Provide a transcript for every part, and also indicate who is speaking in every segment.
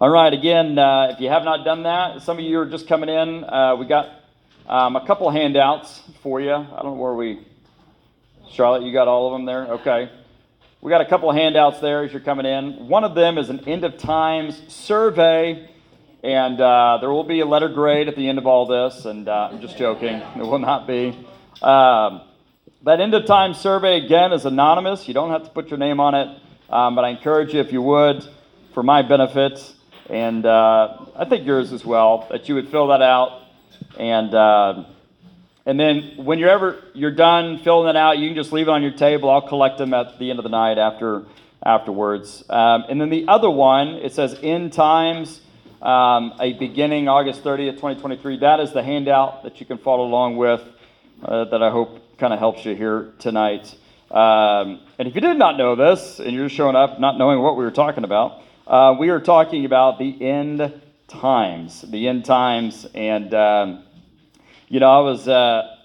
Speaker 1: All right, again, uh, if you have not done that, some of you are just coming in. Uh, we got um, a couple handouts for you. I don't know where we. Charlotte, you got all of them there? Okay. We got a couple handouts there as you're coming in. One of them is an end of times survey, and uh, there will be a letter grade at the end of all this, and uh, I'm just joking. It will not be. Um, that end of time survey, again, is anonymous. You don't have to put your name on it, um, but I encourage you, if you would, for my benefit, and uh, I think yours as well, that you would fill that out. And, uh, and then when you're ever you're done filling it out, you can just leave it on your table. I'll collect them at the end of the night after afterwards. Um, and then the other one, it says end times, um, a beginning August 30th, 2023. That is the handout that you can follow along with uh, that I hope kind of helps you here tonight. Um, and if you did not know this and you're showing up not knowing what we were talking about, uh, we are talking about the end times. The end times. And, um, you know, I was uh,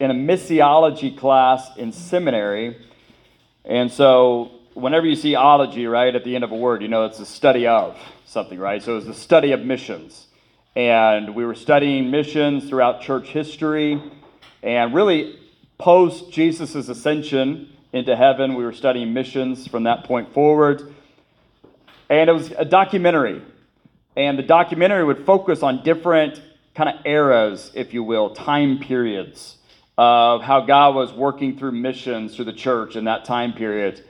Speaker 1: in a missiology class in seminary. And so whenever you see ology, right, at the end of a word, you know it's the study of something, right? So it's the study of missions. And we were studying missions throughout church history. And really, post Jesus' ascension into heaven. We were studying missions from that point forward. And it was a documentary. And the documentary would focus on different kind of eras, if you will, time periods of how God was working through missions through the church in that time period.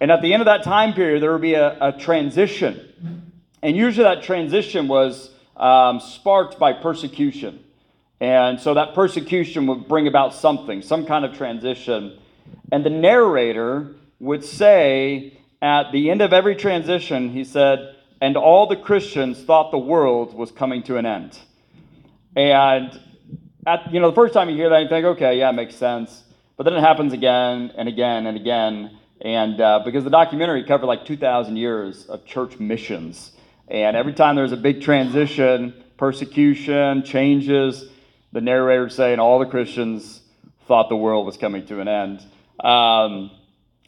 Speaker 1: And at the end of that time period, there would be a, a transition. And usually that transition was um, sparked by persecution. And so that persecution would bring about something, some kind of transition. And the narrator would say at the end of every transition, he said, and all the Christians thought the world was coming to an end. And at, you know, the first time you hear that, you think, okay, yeah, it makes sense. But then it happens again and again and again. And uh, because the documentary covered like 2,000 years of church missions. And every time there's a big transition, persecution, changes, the narrator saying all the Christians thought the world was coming to an end. Um,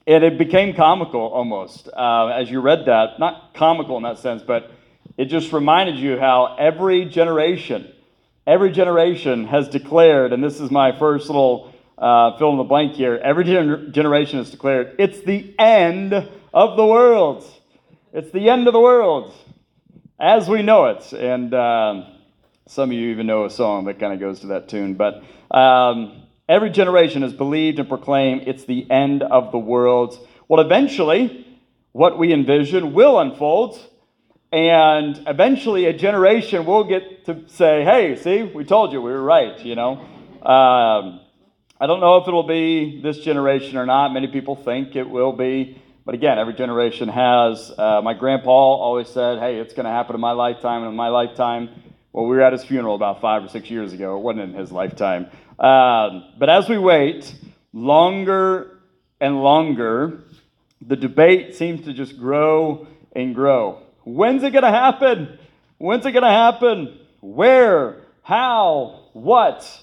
Speaker 1: and it became comical almost uh, as you read that. Not comical in that sense, but it just reminded you how every generation, every generation has declared, and this is my first little uh, fill in the blank here, every gener- generation has declared, it's the end of the world. It's the end of the world as we know it. And. Um, some of you even know a song that kind of goes to that tune. But um, every generation has believed and proclaimed it's the end of the world. Well, eventually, what we envision will unfold. And eventually, a generation will get to say, hey, see, we told you we were right, you know. Um, I don't know if it'll be this generation or not. Many people think it will be. But again, every generation has. Uh, my grandpa always said, hey, it's going to happen in my lifetime and in my lifetime. Well, we were at his funeral about five or six years ago. It wasn't in his lifetime. Um, but as we wait, longer and longer, the debate seems to just grow and grow. When's it going to happen? When's it going to happen? Where? How? What?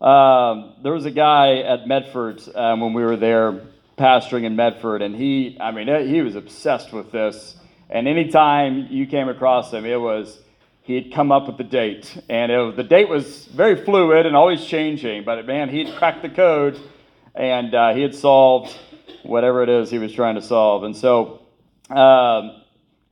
Speaker 1: Um, there was a guy at Medford um, when we were there pastoring in Medford, and he, I mean, he was obsessed with this. And anytime you came across him, it was he had come up with the date. And was, the date was very fluid and always changing, but man, he had cracked the code and uh, he had solved whatever it is he was trying to solve. And so um,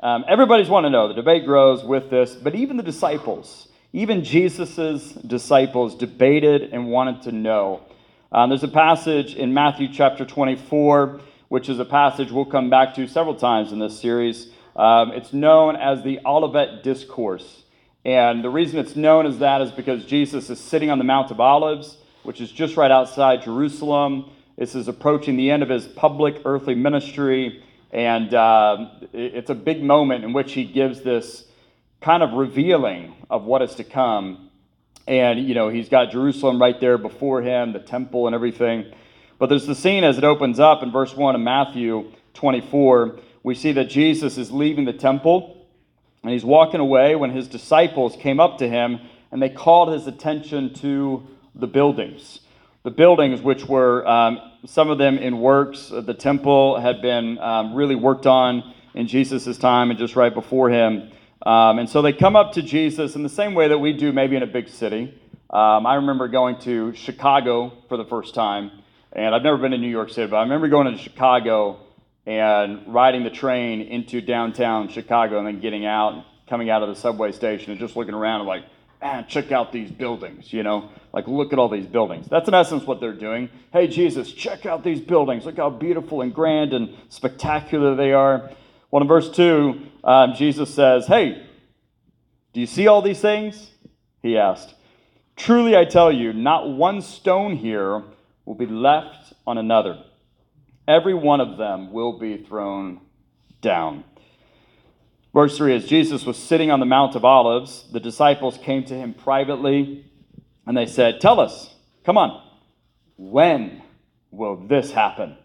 Speaker 1: um, everybody's want to know. The debate grows with this, but even the disciples, even Jesus's disciples, debated and wanted to know. Um, there's a passage in Matthew chapter 24, which is a passage we'll come back to several times in this series. Um, it's known as the Olivet Discourse. And the reason it's known as that is because Jesus is sitting on the Mount of Olives, which is just right outside Jerusalem. This is approaching the end of his public earthly ministry. And uh, it's a big moment in which he gives this kind of revealing of what is to come. And, you know, he's got Jerusalem right there before him, the temple and everything. But there's the scene as it opens up in verse 1 of Matthew 24. We see that Jesus is leaving the temple and he's walking away when his disciples came up to him and they called his attention to the buildings. The buildings, which were um, some of them in works, uh, the temple had been um, really worked on in Jesus' time and just right before him. Um, and so they come up to Jesus in the same way that we do maybe in a big city. Um, I remember going to Chicago for the first time, and I've never been to New York City, but I remember going to Chicago and riding the train into downtown Chicago and then getting out, coming out of the subway station and just looking around and like, man, check out these buildings, you know? Like, look at all these buildings. That's in essence what they're doing. Hey, Jesus, check out these buildings. Look how beautiful and grand and spectacular they are. Well, in verse 2, um, Jesus says, Hey, do you see all these things? He asked. Truly, I tell you, not one stone here will be left on another. Every one of them will be thrown down. Verse 3 As Jesus was sitting on the Mount of Olives, the disciples came to him privately and they said, Tell us, come on, when will this happen?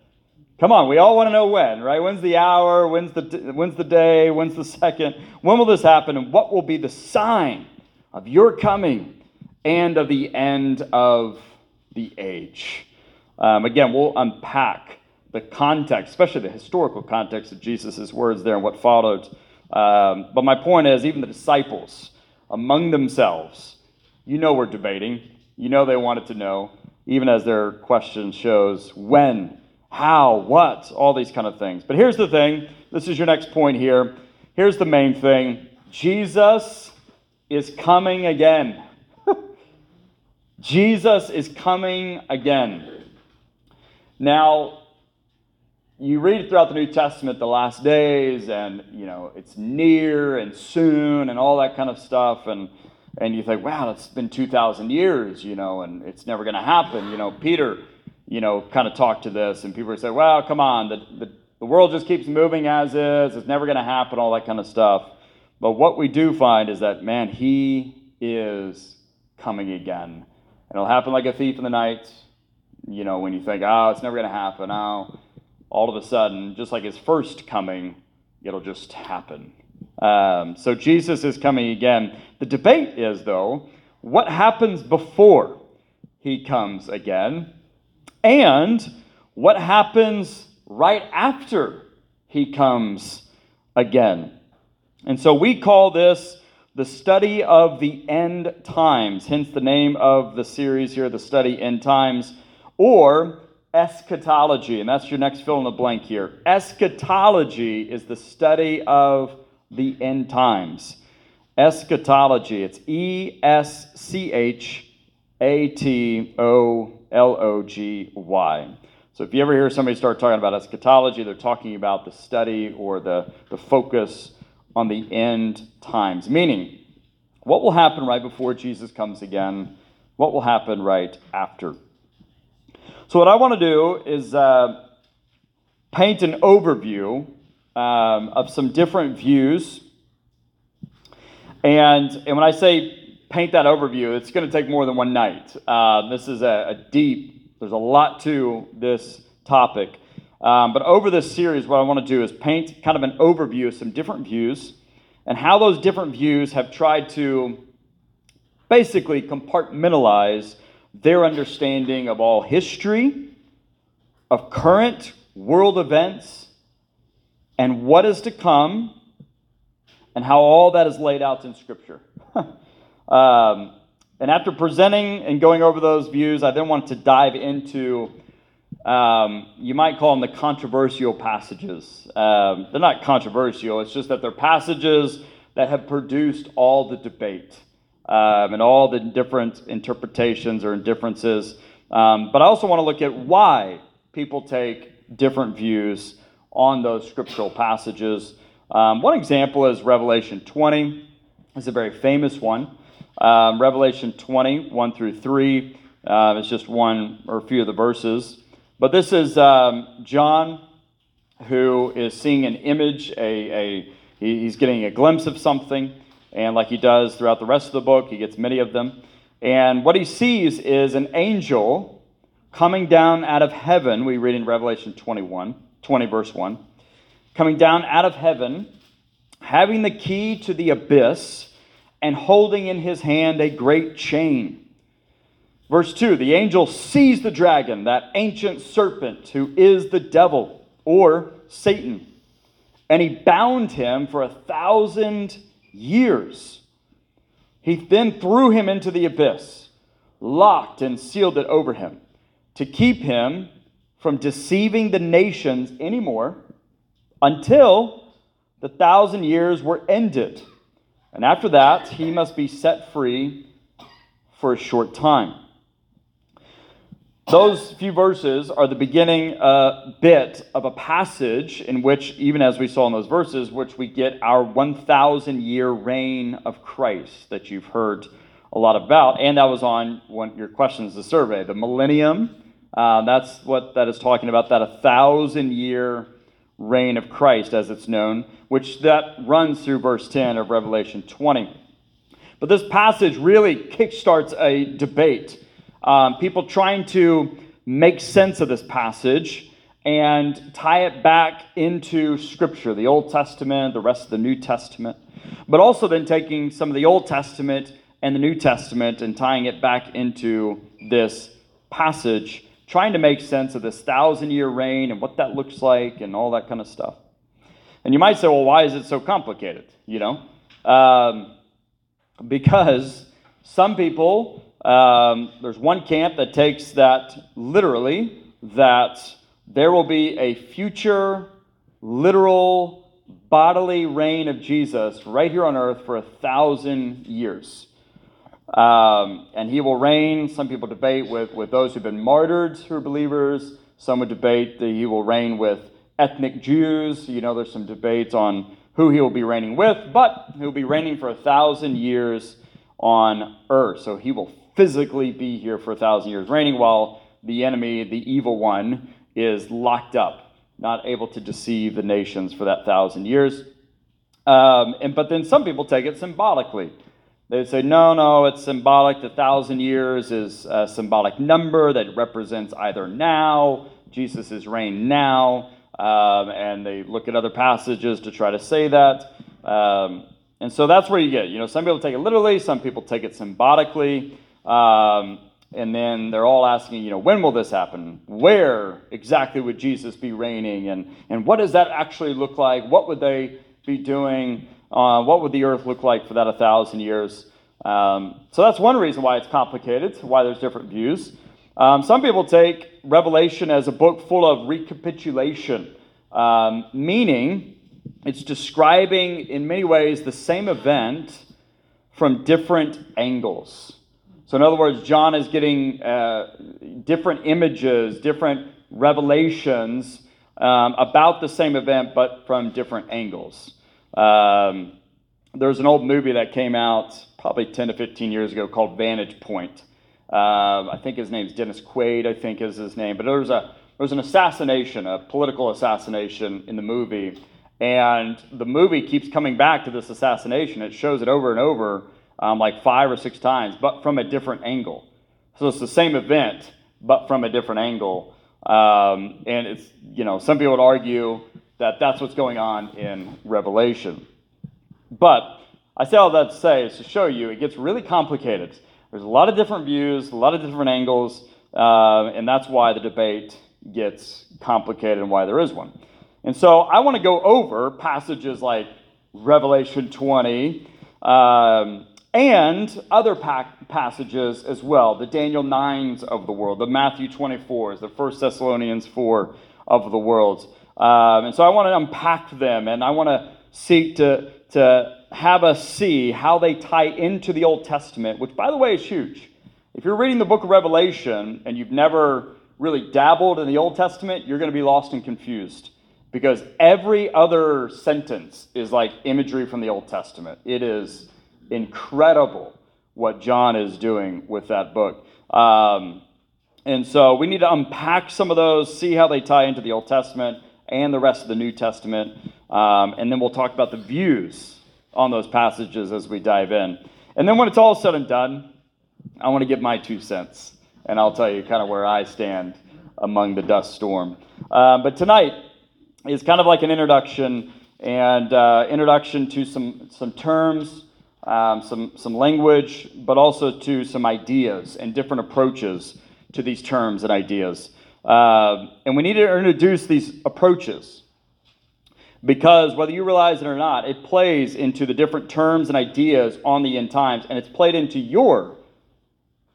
Speaker 1: Come on, we all want to know when, right? When's the hour? When's the, when's the day? When's the second? When will this happen? And what will be the sign of your coming and of the end of the age? Um, again, we'll unpack the context, especially the historical context of Jesus' words there and what followed um, but my point is, even the disciples among themselves, you know we're debating. You know they wanted to know, even as their question shows when, how, what, all these kind of things. But here's the thing this is your next point here. Here's the main thing Jesus is coming again. Jesus is coming again. Now, you read throughout the New Testament the last days, and you know it's near and soon, and all that kind of stuff, and and you think, wow, it's been two thousand years, you know, and it's never going to happen. You know, Peter, you know, kind of talked to this, and people say, well, come on, the, the the world just keeps moving as is. It's never going to happen. All that kind of stuff. But what we do find is that man, he is coming again, and it'll happen like a thief in the night. You know, when you think, oh, it's never going to happen. Oh all of a sudden, just like his first coming, it'll just happen. Um, so Jesus is coming again. The debate is, though, what happens before he comes again, and what happens right after he comes again. And so we call this the study of the end times, hence the name of the series here, the study end times, or eschatology, and that's your next fill in the blank here. Eschatology is the study of the end times. Eschatology, it's E S C H A T O L O G Y. So if you ever hear somebody start talking about eschatology, they're talking about the study or the, the focus on the end times, meaning what will happen right before Jesus comes again, what will happen right after. So, what I want to do is uh, paint an overview um, of some different views. And, and when I say paint that overview, it's going to take more than one night. Uh, this is a, a, deep, there's a lot to this topic. Um, but over this series, what I want to do is paint kind of an overview of some different views and how those different views have tried to basically compartmentalize their understanding of all history, of current world events, and what is to come, and how all that is laid out in Scripture. um, and after presenting and going over those views, I then want to dive into, um, you might call them the controversial passages. Um, they're not controversial, it's just that they're passages that have produced all the debate um, and all the different interpretations or differences. Um, but I also want to look at why people take different views on those scriptural passages. Um, one example is Revelation 20. It's a very famous one. Um, Revelation 20, 1 through 3. Uh, it's just one or a few of the verses. But this is um, John who is seeing an image, a, a he's getting a glimpse of something. And like he does throughout the rest of the book, he gets many of them. And what he sees is an angel coming down out of heaven. We read in Revelation 21, 20, verse 1. Coming down out of heaven, having the key to the abyss, and holding in his hand a great chain. Verse 2 The angel seized the dragon, that ancient serpent who is the devil or Satan, and he bound him for a thousand years. He then threw him into the abyss, locked and sealed it over him, to keep him from deceiving the nations anymore until the thousand years were ended. And after that, he must be set free for a short time. Those few verses are the beginning uh, bit of a passage in which, even as we saw in those verses, which we get our 1,000 year reign of Christ that you've heard a lot about. And that was on one your questions, the survey, the millennium. Uh, that's what that is talking about, that a thousand year reign of Christ, as it's known, which that runs through verse 10 of Revelation 20. But this passage really kickstarts a debate um, people trying to make sense of this passage and tie it back into Scripture, the Old Testament, the rest of the New Testament, but also then taking some of the Old Testament and the New Testament and tying it back into this passage, trying to make sense of this thousand year reign and what that looks like and all that kind of stuff. And you might say, well, why is it so complicated? You know? Um, because some people um, there's one camp that takes that literally, that there will be a future, literal, bodily reign of Jesus right here on earth for a thousand years. Um, and he will reign. Some people debate with, with those who've been martyred who are believers. Some would debate that he will reign with ethnic Jews. You know, there's some debates on who he will be reigning with, but he'll be reigning for a thousand years on earth. So he will physically be here for a thousand years reigning while the enemy, the evil one, is locked up, not able to deceive the nations for that thousand years. Um, and but then some people take it symbolically. They say, no, no, it's symbolic. The thousand years is a symbolic number that represents either now, Jesus' reign now, um, and they look at other passages to try to say that. Um, and so that's where you get, you know, some people take it literally, some people take it symbolically. Um, and then they're all asking, you know, when will this happen? Where exactly would Jesus be reigning? And, and what does that actually look like? What would they be doing? Uh, what would the earth look like for that a thousand years? Um, so that's one reason why it's complicated, why there's different views. Um, some people take Revelation as a book full of recapitulation, um, meaning it's describing in many ways the same event from different angles. So, in other words, John is getting uh, different images, different revelations um, about the same event, but from different angles. Um, there's an old movie that came out probably 10 to 15 years ago called Vantage Point. Uh, I think his name's Dennis Quaid, I think is his name. But there was, a, there was an assassination, a political assassination in the movie. And the movie keeps coming back to this assassination. It shows it over and over um, like five or six times, but from a different angle. So it's the same event, but from a different angle. Um, and it's, you know, some people would argue that that's what's going on in Revelation. But I say all that to say is to show you it gets really complicated. There's a lot of different views, a lot of different angles, uh, and that's why the debate gets complicated and why there is one. And so I want to go over passages like Revelation 20, um, and other pa- passages as well the Daniel 9s of the world, the Matthew 24s, the 1 Thessalonians 4 of the world. Um, and so I want to unpack them and I want to seek to, to have us see how they tie into the Old Testament, which, by the way, is huge. If you're reading the book of Revelation and you've never really dabbled in the Old Testament, you're going to be lost and confused because every other sentence is like imagery from the Old Testament. It is incredible what John is doing with that book. Um, and so we need to unpack some of those, see how they tie into the Old Testament and the rest of the New Testament. Um, and then we'll talk about the views on those passages as we dive in. And then when it's all said and done, I want to give my two cents. And I'll tell you kind of where I stand among the dust storm. Uh, but tonight is kind of like an introduction and uh, introduction to some, some terms um, some, some language, but also to some ideas and different approaches to these terms and ideas. Uh, and we need to introduce these approaches because whether you realize it or not, it plays into the different terms and ideas on the end times, and it's played into your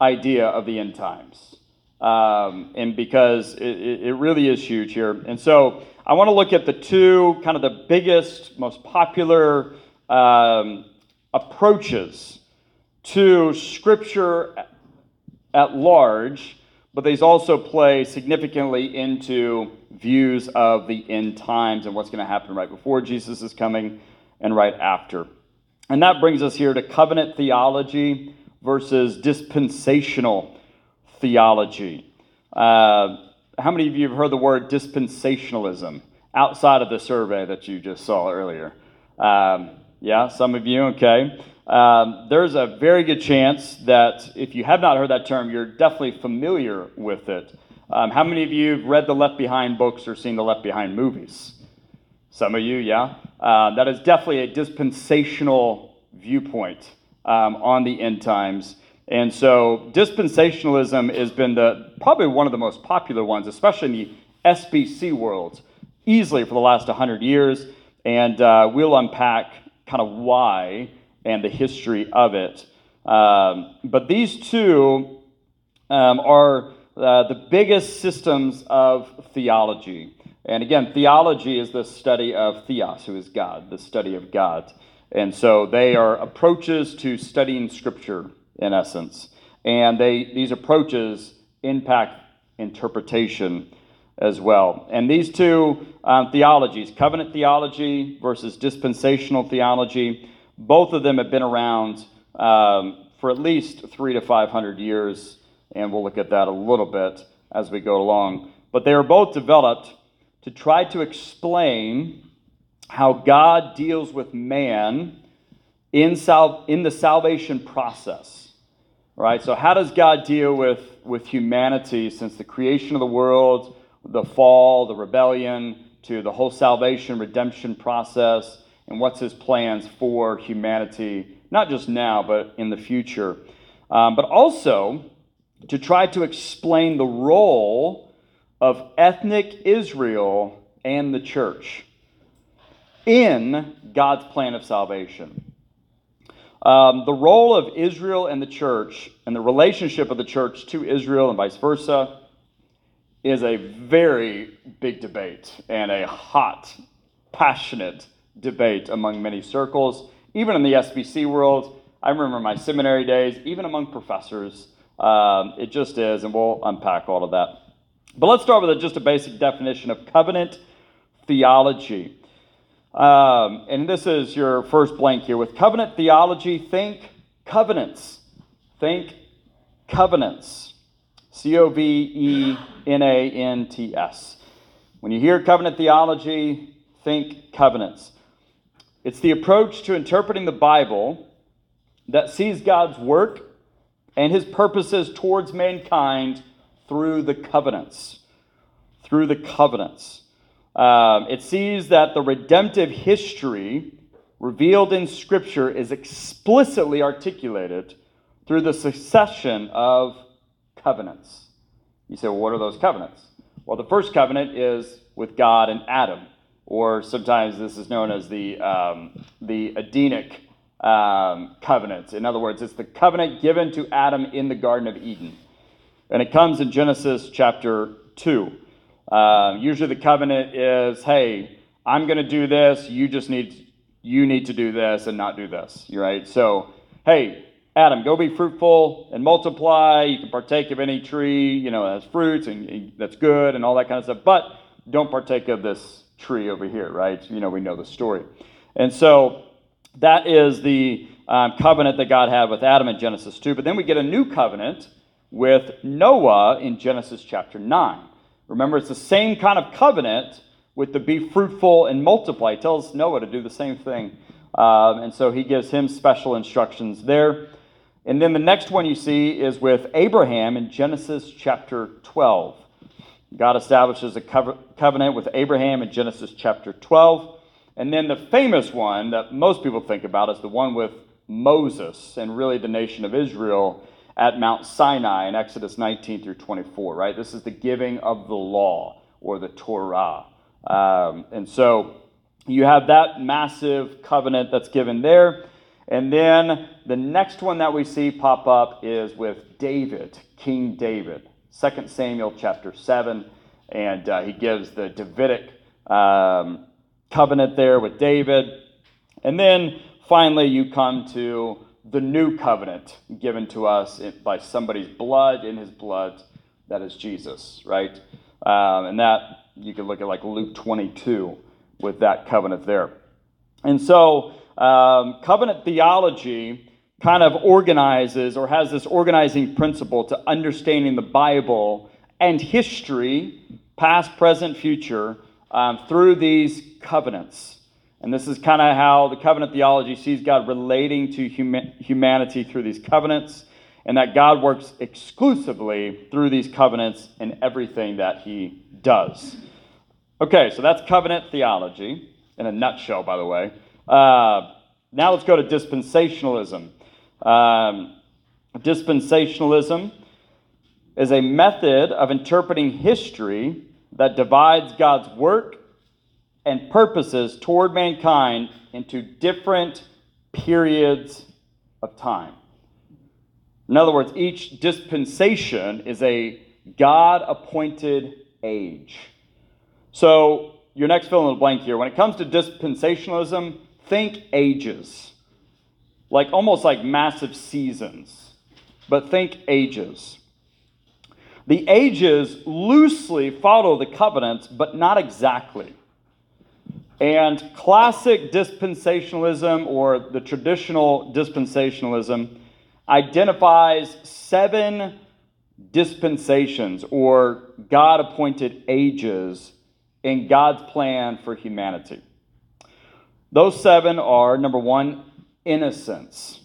Speaker 1: idea of the end times. Um, and because it, it really is huge here. And so I want to look at the two kind of the biggest, most popular um, approaches to Scripture at large, but these also play significantly into views of the end times and what's going to happen right before Jesus is coming and right after. And that brings us here to covenant theology versus dispensational theology. Uh, how many of you have heard the word dispensationalism outside of the survey that you just saw earlier? Um, yeah, some of you, okay. Um, there's a very good chance that if you have not heard that term, you're definitely familiar with it. Um, how many of you have read the Left Behind books or seen the Left Behind movies? Some of you, yeah. Uh, that is definitely a dispensational viewpoint um, on the end times. And so dispensationalism has been the probably one of the most popular ones, especially in the SBC world, easily for the last 100 years. And uh, we'll unpack kind of why and the history of it. Um, but these two um, are uh, the biggest systems of theology. And again, theology is the study of theos, who is God, the study of God. And so they are approaches to studying Scripture, in essence. And they, these approaches impact interpretation as well. And these two um, theologies, covenant theology versus dispensational theology, both of them have been around um, for at least three to 500 years. And we'll look at that a little bit as we go along. But they are both developed to try to explain how God deals with man in, sal- in the salvation process. Right? So, how does God deal with, with humanity since the creation of the world, the fall, the rebellion, to the whole salvation, redemption process, and what's his plans for humanity, not just now, but in the future? Um, but also to try to explain the role of ethnic Israel and the church in God's plan of salvation. Um, the role of Israel and the church and the relationship of the church to Israel and vice versa is a very big debate and a hot, passionate debate among many circles. Even in the SBC world, I remember my seminary days, even among professors, um, it just is, and we'll unpack all of that. But let's start with just a basic definition of covenant theology. Um, and this is your first blank here. With covenant theology, think covenants. Think covenants. C O V E N A N T S. When you hear covenant theology, think covenants. It's the approach to interpreting the Bible that sees God's work and his purposes towards mankind through the covenants. Through the covenants. Um, it sees that the redemptive history revealed in Scripture is explicitly articulated through the succession of covenants. You say, well, what are those covenants? Well, the first covenant is with God and Adam, or sometimes this is known as the, um, the Edenic um, covenant. In other words, it's the covenant given to Adam in the Garden of Eden. And it comes in Genesis chapter 2. Uh, usually the covenant is, hey, I'm going to do this. You just need you need to do this and not do this. Right? So, hey, Adam, go be fruitful and multiply. You can partake of any tree, you know, has fruits and, and that's good and all that kind of stuff. But don't partake of this tree over here, right? You know, we know the story. And so that is the um, covenant that God had with Adam in Genesis 2. But then we get a new covenant with Noah in Genesis chapter 9. Remember, it's the same kind of covenant with the be fruitful and multiply. He tells Noah to do the same thing. Um, and so he gives him special instructions there. And then the next one you see is with Abraham in Genesis chapter 12. God establishes a covenant with Abraham in Genesis chapter 12. And then the famous one that most people think about is the one with Moses and really the nation of Israel at Mount Sinai in Exodus 19 through 24, right? This is the giving of the law or the Torah. Um, and so you have that massive covenant that's given there. And then the next one that we see pop up is with David, King David, 2 Samuel chapter 7. And uh, he gives the Davidic um, covenant there with David. And then finally, you come to the new covenant given to us by somebody's blood, in his blood, that is Jesus, right? Um, and that you can look at like Luke 22 with that covenant there. And so, um, covenant theology kind of organizes or has this organizing principle to understanding the Bible and history, past, present, future, um, through these covenants. And this is kind of how the covenant theology sees God relating to hum- humanity through these covenants, and that God works exclusively through these covenants in everything that he does. Okay, so that's covenant theology in a nutshell, by the way. Uh, now let's go to dispensationalism. Um, dispensationalism is a method of interpreting history that divides God's work and purposes toward mankind into different periods of time. In other words, each dispensation is a God appointed age. So, your next fill in the blank here. When it comes to dispensationalism, think ages, like almost like massive seasons, but think ages. The ages loosely follow the covenants, but not exactly. And classic dispensationalism, or the traditional dispensationalism, identifies seven dispensations or God appointed ages in God's plan for humanity. Those seven are number one, innocence.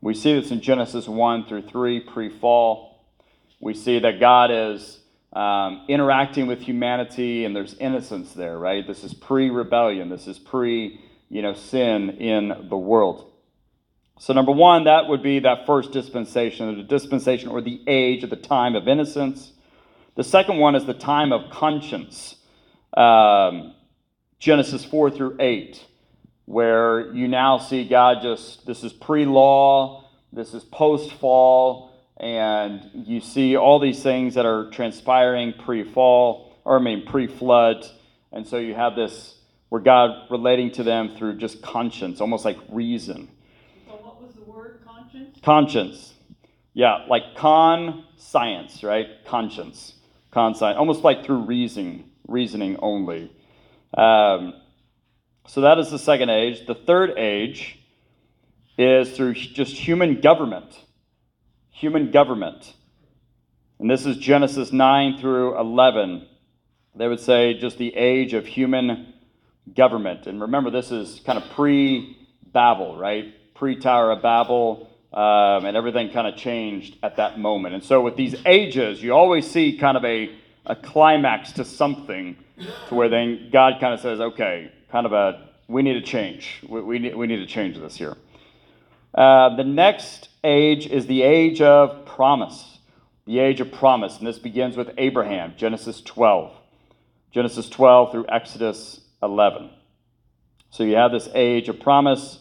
Speaker 1: We see this in Genesis 1 through 3, pre fall. We see that God is um, interacting with humanity and there's innocence there, right? This is pre rebellion, this is pre you know, sin in the world. So, number one, that would be that first dispensation, the dispensation or the age of the time of innocence. The second one is the time of conscience um, Genesis 4 through 8, where you now see God just, this is pre law, this is post fall, and you see all these things that are transpiring pre fall, or I mean pre flood. And so you have this where God relating to them through just conscience, almost like reason.
Speaker 2: So, what was the word conscience?
Speaker 1: Conscience. Yeah, like con science, right? Conscience. Con science. Almost like through reasoning reasoning only. Um, so that is the second age. The third age is through just human government. Human government. And this is Genesis 9 through 11. They would say just the age of human government. And remember, this is kind of pre Babel, right? Pre Tower of Babel. Um, and everything kind of changed at that moment. And so, with these ages, you always see kind of a a climax to something to where then God kind of says, okay, kind of a, we need to change. We, we, need, we need to change this here. Uh, the next age is the age of promise. The age of promise. And this begins with Abraham, Genesis 12. Genesis 12 through Exodus 11. So you have this age of promise.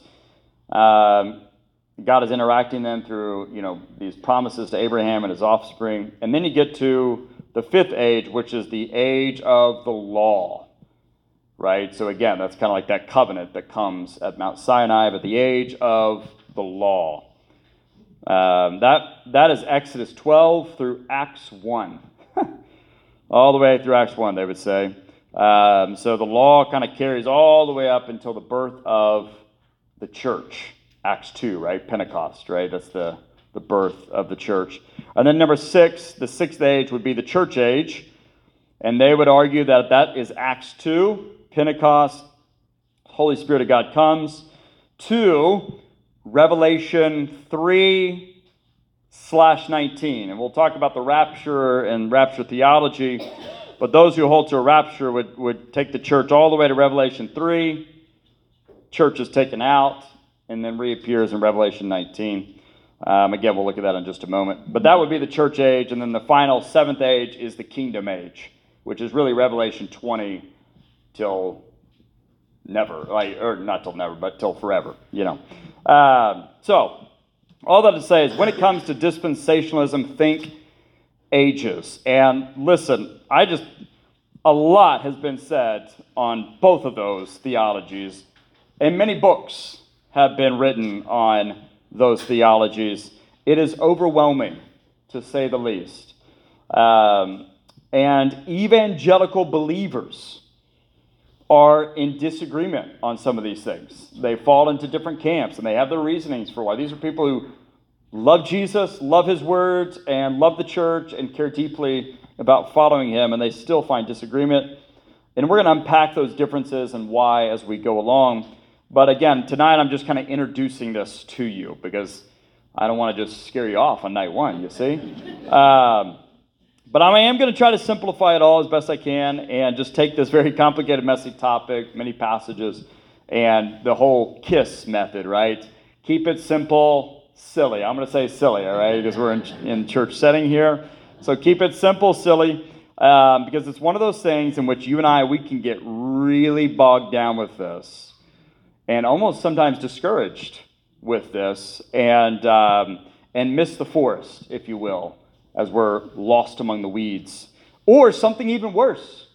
Speaker 1: Um, God is interacting then through, you know, these promises to Abraham and his offspring. And then you get to the fifth age, which is the age of the law, right? So again, that's kind of like that covenant that comes at Mount Sinai, but the age of the law. Um, that, that is Exodus 12 through Acts 1. all the way through Acts 1, they would say. Um, so the law kind of carries all the way up until the birth of the church. Acts 2, right? Pentecost, right? That's the, the birth of the church. And then number six, the sixth age would be the church age. And they would argue that that is Acts 2, Pentecost, Holy Spirit of God comes. To, Revelation 3 slash 19. And we'll talk about the rapture and rapture theology. But those who hold to a rapture would, would take the church all the way to Revelation 3. Church is taken out and then reappears in Revelation 19. Um, again, we'll look at that in just a moment. But that would be the church age. And then the final seventh age is the kingdom age, which is really Revelation 20 till never, like, or not till never, but till forever, you know. Um, so, all that to say is when it comes to dispensationalism, think ages. And listen, I just, a lot has been said on both of those theologies, and many books have been written on those theologies. It is overwhelming, to say the least. Um, and evangelical believers are in disagreement on some of these things. They fall into different camps and they have their reasonings for why. These are people who love Jesus, love his words, and love the church and care deeply about following him, and they still find disagreement. And we're going to unpack those differences and why as we go along. But again, tonight I'm just kind of introducing this to you because I don't want to just scare you off on night one, you see? Um, but I am going to try to simplify it all as best I can and just take this very complicated, messy topic, many passages, and the whole KISS method, right? Keep it simple, silly. I'm going to say silly, all right, because we're in, in church setting here. So keep it simple, silly, um, because it's one of those things in which you and I, we can get really bogged down with this and almost sometimes discouraged with this and, um, and miss the forest, if you will as we're lost among the weeds, or something even worse.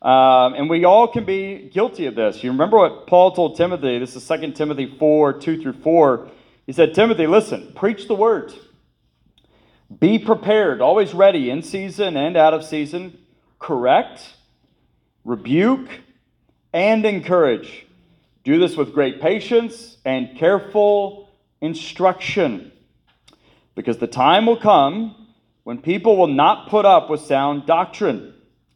Speaker 1: Um, and we all can be guilty of this. You remember what Paul told Timothy? This is 2 Timothy 4 2 through 4. He said, Timothy, listen, preach the word. Be prepared, always ready, in season and out of season. Correct, rebuke, and encourage. Do this with great patience and careful instruction. Because the time will come when people will not put up with sound doctrine.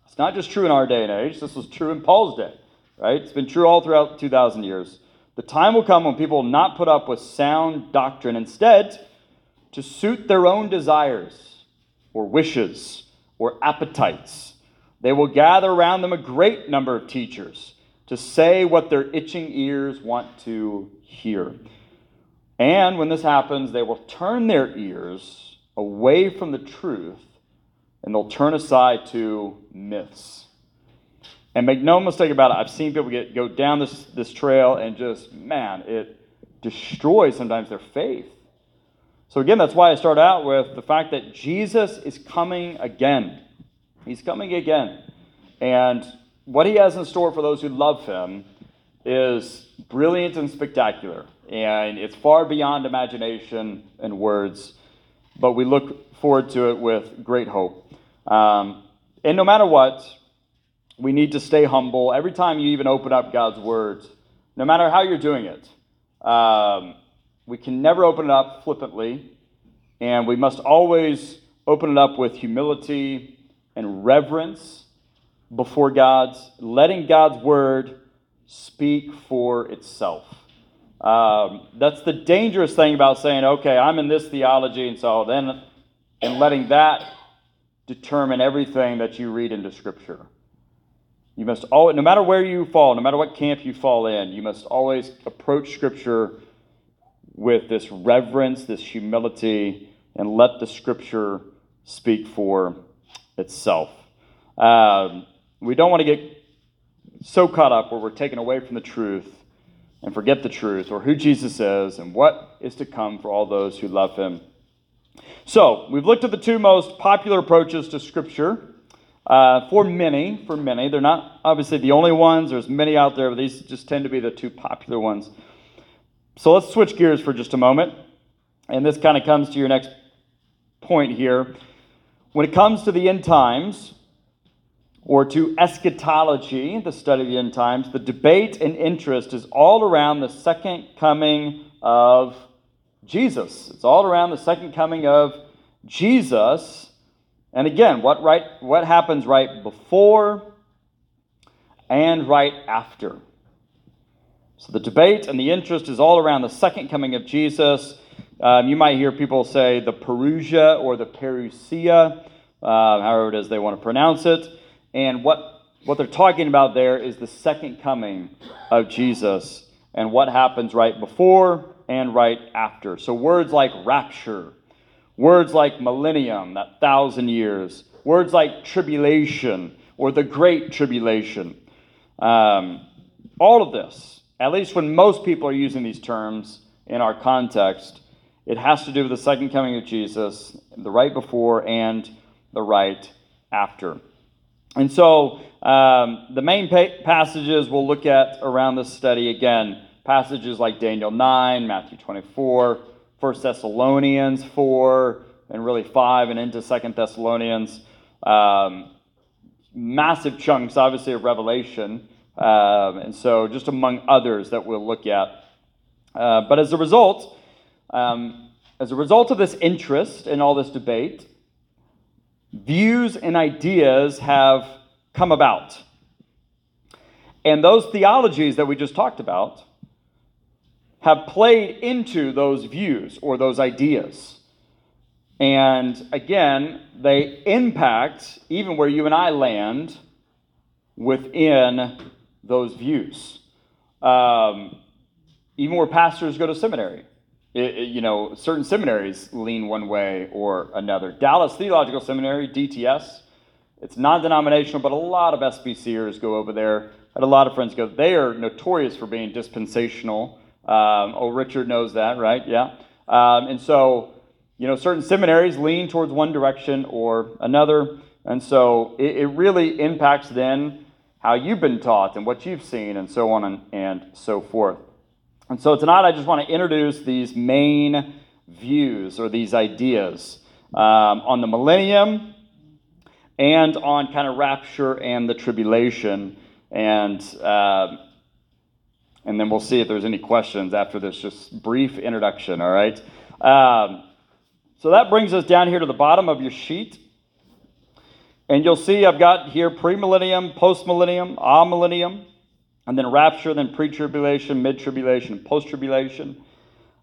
Speaker 1: It's not just true in our day and age, this was true in Paul's day, right? It's been true all throughout 2,000 years. The time will come when people will not put up with sound doctrine. Instead, to suit their own desires or wishes or appetites, they will gather around them a great number of teachers to say what their itching ears want to hear. And when this happens, they will turn their ears away from the truth and they'll turn aside to myths. And make no mistake about it, I've seen people get go down this, this trail and just, man, it destroys sometimes their faith. So again, that's why I start out with the fact that Jesus is coming again. He's coming again. And what he has in store for those who love him is brilliant and spectacular. And it's far beyond imagination and words but we look forward to it with great hope. Um, and no matter what, we need to stay humble. Every time you even open up God's words, no matter how you're doing it, um, we can never open it up flippantly, and we must always open it up with humility and reverence before God's, letting God's word speak for itself. Um, that's the dangerous thing about saying, okay, I'm in this theology, and so then, and letting that determine everything that you read into Scripture. You must always, no matter where you fall, no matter what camp you fall in, you must always approach Scripture with this reverence, this humility, and let the Scripture speak for itself. Um, we don't want to get so caught up where we're taken away from the truth and forget the truth or who Jesus is and what is to come for all those who love him. So, we've looked at the two most popular approaches to Scripture. Uh, for many, for many, they're not obviously the only ones. There's many out there, but these just tend to be the two popular ones. So let's switch gears for just a moment. And this kind of comes to your next point here. When it comes to the end times, or to eschatology, the study of the end times, the debate and interest is all around the second coming of Jesus. It's all around the second coming of Jesus. And again, what right what happens right before and right after. So the debate and the interest is all around the second coming of Jesus. Um, you might hear people say the Parousia or the Perusia, uh, however it is they want to pronounce it. And what, what they're talking about there is the second coming of Jesus and what happens right before and right after. So, words like rapture, words like millennium, that thousand years, words like tribulation or the great tribulation. Um, all of this, at least when most people are using these terms in our context, it has to do with the second coming of Jesus, the right before and the right after. And so, um, the main pa- passages we'll look at around this study again, passages like Daniel 9, Matthew 24, 1 Thessalonians 4, and really 5 and into 2 Thessalonians. Um, massive chunks, obviously, of Revelation. Um, and so, just among others that we'll look at. Uh, but as a result, um, as a result of this interest in all this debate, views and ideas have come about. And those theologies that we just talked about have played into those views or those ideas. And again, they impact even where you and I land within those views. Um, even where pastors go to seminary. It, it, you know, certain seminaries lean one way or another. Dallas Theological Seminary, DTS, it's non denominational, but a lot of SBCers go over there. I had a lot of friends go. They are notorious for being dispensational. Um, oh, Richard knows that, right? Yeah. Um, and so, you know, certain seminaries lean towards one direction or another. And so it, it really impacts then how you've been taught and what you've seen and so on and, and so forth. And so tonight I just want to introduce these main views or these ideas um, on the millennium and on kind of rapture and the tribulation. And, uh, and then we'll see if there's any questions after this just brief introduction, all right? Um, so that brings us down here to the bottom of your sheet. And you'll see I've got here premillennium, postmillennium, amillennium and then rapture, then pre tribulation, mid tribulation, post tribulation.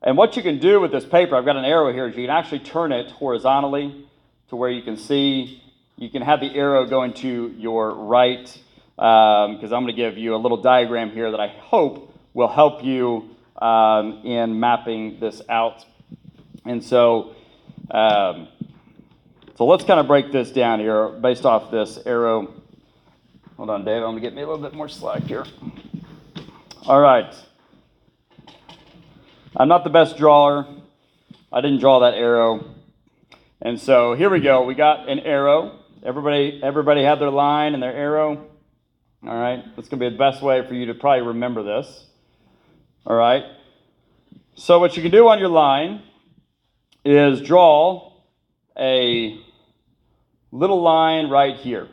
Speaker 1: And what you can do with this paper, I've got an arrow here, is you can actually turn it horizontally to where you can see, you can have the arrow going to your right, because um, I'm going to give you a little diagram here that I hope will help you um, in mapping this out. And so, um, so let's kind of break this down here based off this arrow Hold on, Dave. I'm going to get me a little bit more slack here. All right. I'm not the best drawer. I didn't draw that arrow. And so here we go. We got an arrow. Everybody, everybody had their line and their arrow. All right. That's going to be the best way for you to probably remember this. All right. So what you can do on your line is draw a little line right here.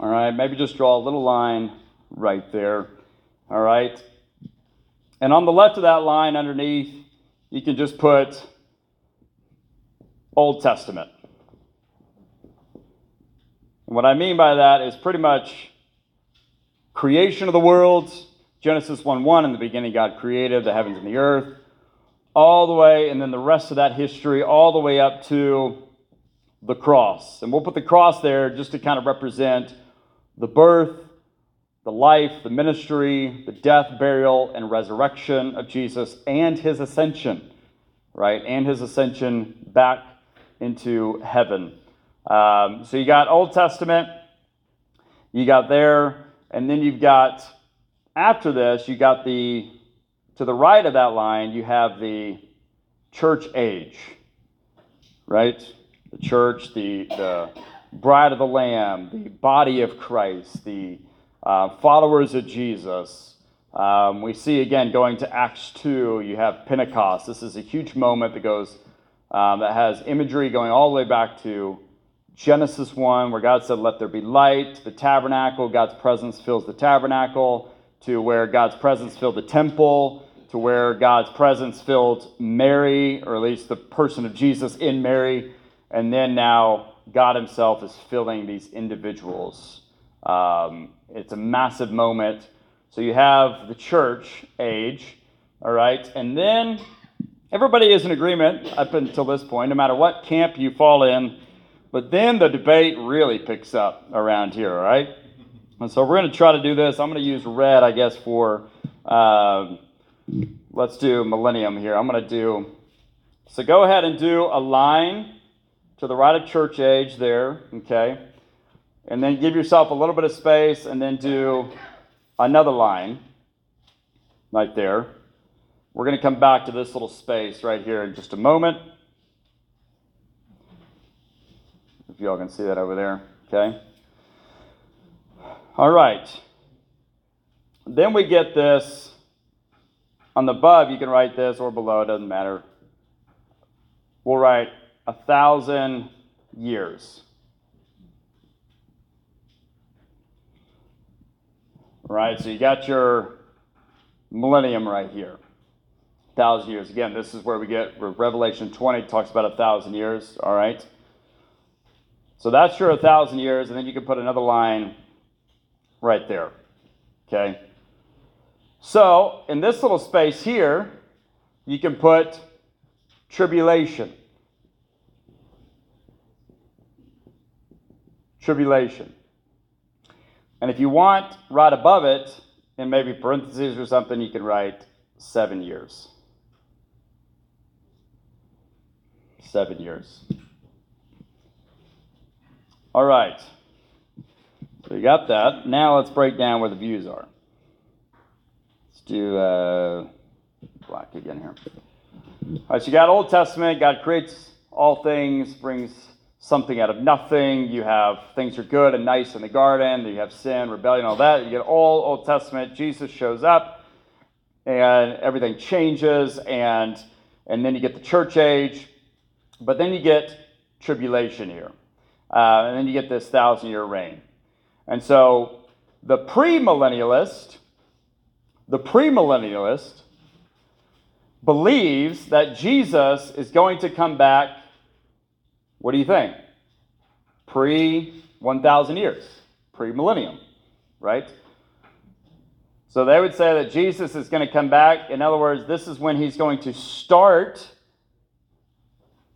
Speaker 1: All right, maybe just draw a little line right there. All right. And on the left of that line underneath, you can just put Old Testament. And what I mean by that is pretty much creation of the world, Genesis 1 1, in the beginning, God created the heavens and the earth, all the way, and then the rest of that history, all the way up to the cross. And we'll put the cross there just to kind of represent the birth, the life, the ministry, the death, burial, and resurrection of Jesus, and his ascension, right? And his ascension back into heaven. Um, so you got Old Testament, you got there, and then you've got, after this, you got the, to the right of that line, you have the church age, right? The church, the, the bride of the Lamb, the body of Christ, the uh, followers of Jesus. Um, we see again going to Acts 2, you have Pentecost. This is a huge moment that goes, um, that has imagery going all the way back to Genesis 1, where God said, Let there be light, the tabernacle, God's presence fills the tabernacle, to where God's presence filled the temple, to where God's presence filled Mary, or at least the person of Jesus in Mary, and then now God Himself is filling these individuals. Um, it's a massive moment. So you have the church age, all right, and then everybody is in agreement up until this point, no matter what camp you fall in. But then the debate really picks up around here, all right? And so we're going to try to do this. I'm going to use red, I guess, for uh, let's do millennium here. I'm going to do so. Go ahead and do a line to the right of church age there, okay? And then give yourself a little bit of space and then do another line right there. We're going to come back to this little space right here in just a moment. If y'all can see that over there, okay? All right. Then we get this on the above, you can write this or below, it doesn't matter. We'll write a thousand years. Right, so you got your millennium right here. Thousand years. Again, this is where we get Revelation 20 talks about a thousand years. All right. So that's your a thousand years, and then you can put another line right there. Okay. So in this little space here, you can put tribulation. Tribulation. And if you want right above it, in maybe parentheses or something, you can write seven years. Seven years. All right. So you got that. Now let's break down where the views are. Let's do uh, black again here. All right, so you got Old Testament. God creates all things, brings something out of nothing. You have things are good and nice in the garden. You have sin, rebellion, all that. You get all Old Testament. Jesus shows up, and everything changes, and and then you get the church age, but then you get tribulation here, uh, and then you get this thousand year reign. And so the premillennialist, the premillennialist believes that Jesus is going to come back what do you think? Pre 1,000 years, pre millennium, right? So they would say that Jesus is going to come back. In other words, this is when he's going to start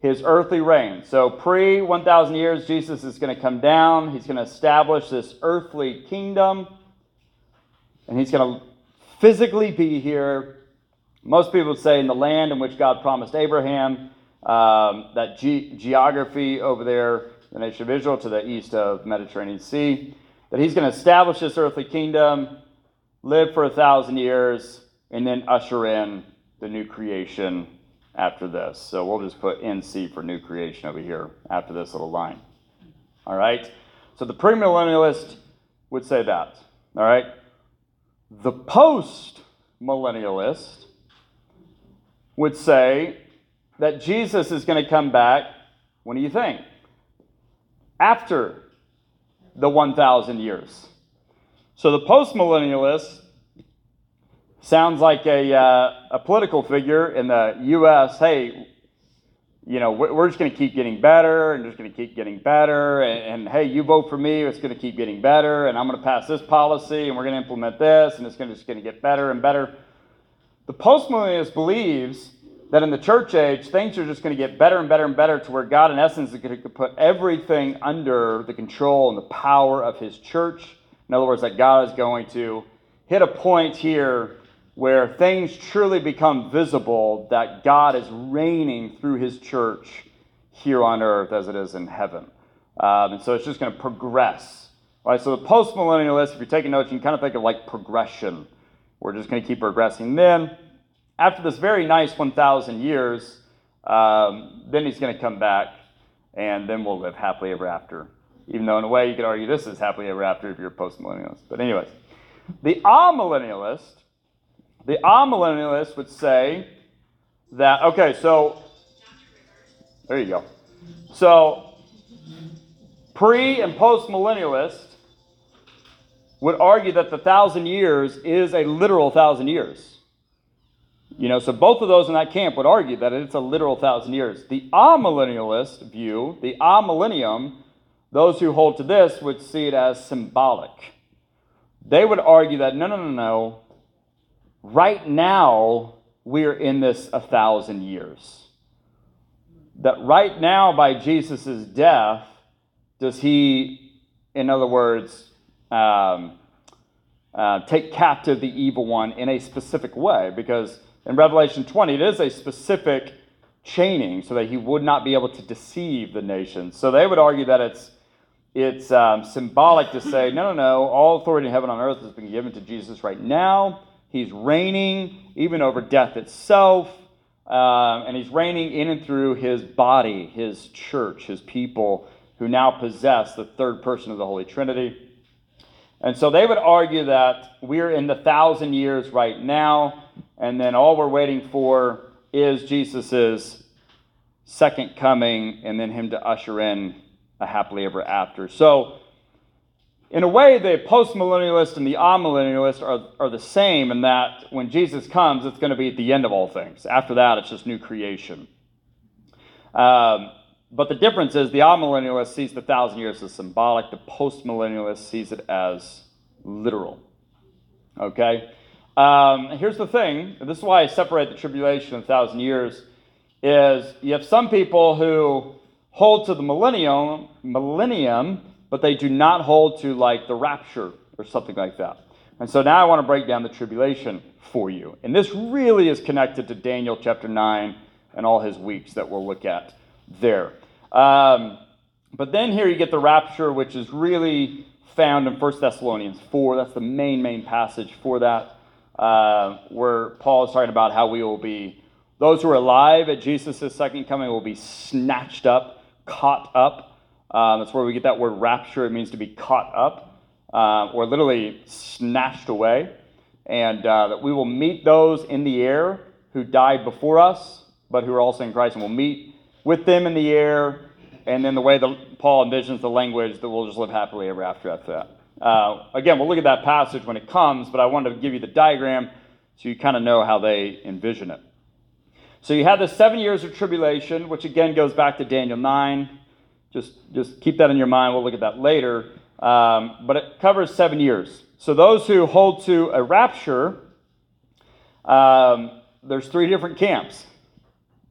Speaker 1: his earthly reign. So pre 1,000 years, Jesus is going to come down. He's going to establish this earthly kingdom. And he's going to physically be here. Most people say in the land in which God promised Abraham um, that ge- geography over there, the nation of Israel to the east of Mediterranean Sea, that he's going to establish this earthly kingdom, live for a thousand years, and then usher in the new creation after this. So we'll just put NC for new creation over here after this little line. All right? So the premillennialist would say that. All right? The post millennialist would say that Jesus is going to come back, when do you think? After the 1,000 years. So the postmillennialist sounds like a, uh, a political figure in the U.S. Hey, you know, we're just going to keep getting better and just going to keep getting better. And, and, hey, you vote for me, it's going to keep getting better. And I'm going to pass this policy and we're going to implement this and it's going to, just going to get better and better. The postmillennialist believes that in the church age, things are just going to get better and better and better to where God, in essence, is going to put everything under the control and the power of His church. In other words, that God is going to hit a point here where things truly become visible that God is reigning through His church here on earth as it is in heaven. Um, and so it's just going to progress. Right? So the postmillennialist, if you're taking notes, you can kind of think of like progression. We're just going to keep progressing. Then after this very nice 1,000 years, um, then he's going to come back, and then we'll live happily ever after. Even though, in a way, you could argue this is happily ever after if you're a post-millennialist. But anyways, the amillennialist, the amillennialist would say that okay, so there you go. So pre and post-millennialist would argue that the thousand years is a literal thousand years. You know, so both of those in that camp would argue that it's a literal thousand years. The amillennialist view, the amillennium, those who hold to this would see it as symbolic. They would argue that no, no, no, no. Right now, we're in this a thousand years. That right now, by Jesus' death, does he, in other words, um, uh, take captive the evil one in a specific way? Because in Revelation 20, it is a specific chaining so that he would not be able to deceive the nations. So they would argue that it's it's um, symbolic to say, no, no, no, all authority in heaven and on earth has been given to Jesus right now. He's reigning even over death itself, um, and he's reigning in and through his body, his church, his people who now possess the third person of the Holy Trinity. And so they would argue that we're in the thousand years right now, and then all we're waiting for is Jesus' second coming, and then him to usher in a happily ever after. So, in a way, the postmillennialist and the amillennialist are, are the same in that when Jesus comes, it's going to be at the end of all things. After that, it's just new creation. Um, but the difference is the amillennialist sees the thousand years as symbolic, the postmillennialist sees it as literal. Okay? Um, here's the thing this is why I separate the tribulation and thousand years is you have some people who hold to the millennium, millennium, but they do not hold to like the rapture or something like that. And so now I want to break down the tribulation for you. And this really is connected to Daniel chapter 9 and all his weeks that we'll look at there. Um, but then here you get the rapture, which is really found in 1 Thessalonians 4. That's the main, main passage for that, uh, where Paul is talking about how we will be, those who are alive at Jesus' second coming will be snatched up caught up. Uh, that's where we get that word rapture. It means to be caught up uh, or literally snatched away. And uh, that we will meet those in the air who died before us, but who are also in Christ, and we'll meet with them in the air. And then the way that Paul envisions the language, that we'll just live happily ever after after that. Uh, again, we'll look at that passage when it comes, but I wanted to give you the diagram so you kind of know how they envision it. So you have the seven years of tribulation, which again goes back to Daniel 9. Just, just keep that in your mind. We'll look at that later. Um, but it covers seven years. So those who hold to a rapture, um, there's three different camps.